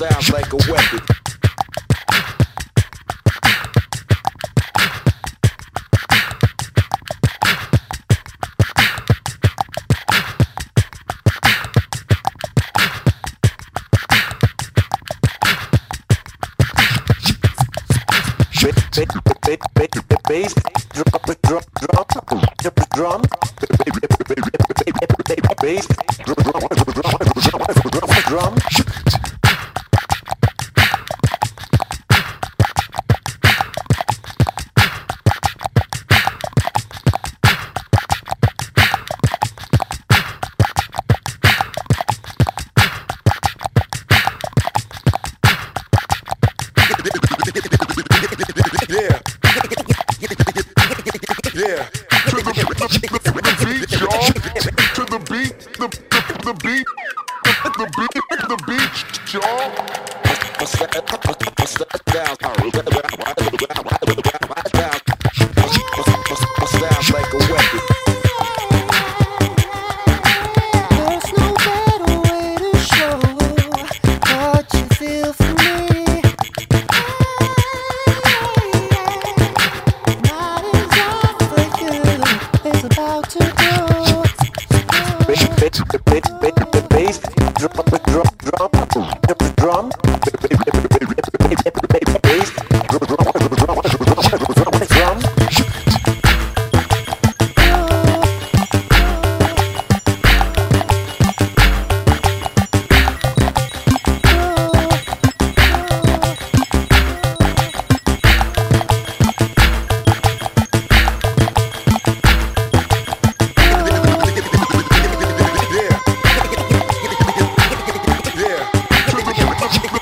Sounds like a weapon. Drum, bass, drum, To the, the, the, the beat, y'all. To the beat, the, the, the beat, the, the beat, the beat, y'all. Bass, drum, drum, drum, drum, Magic.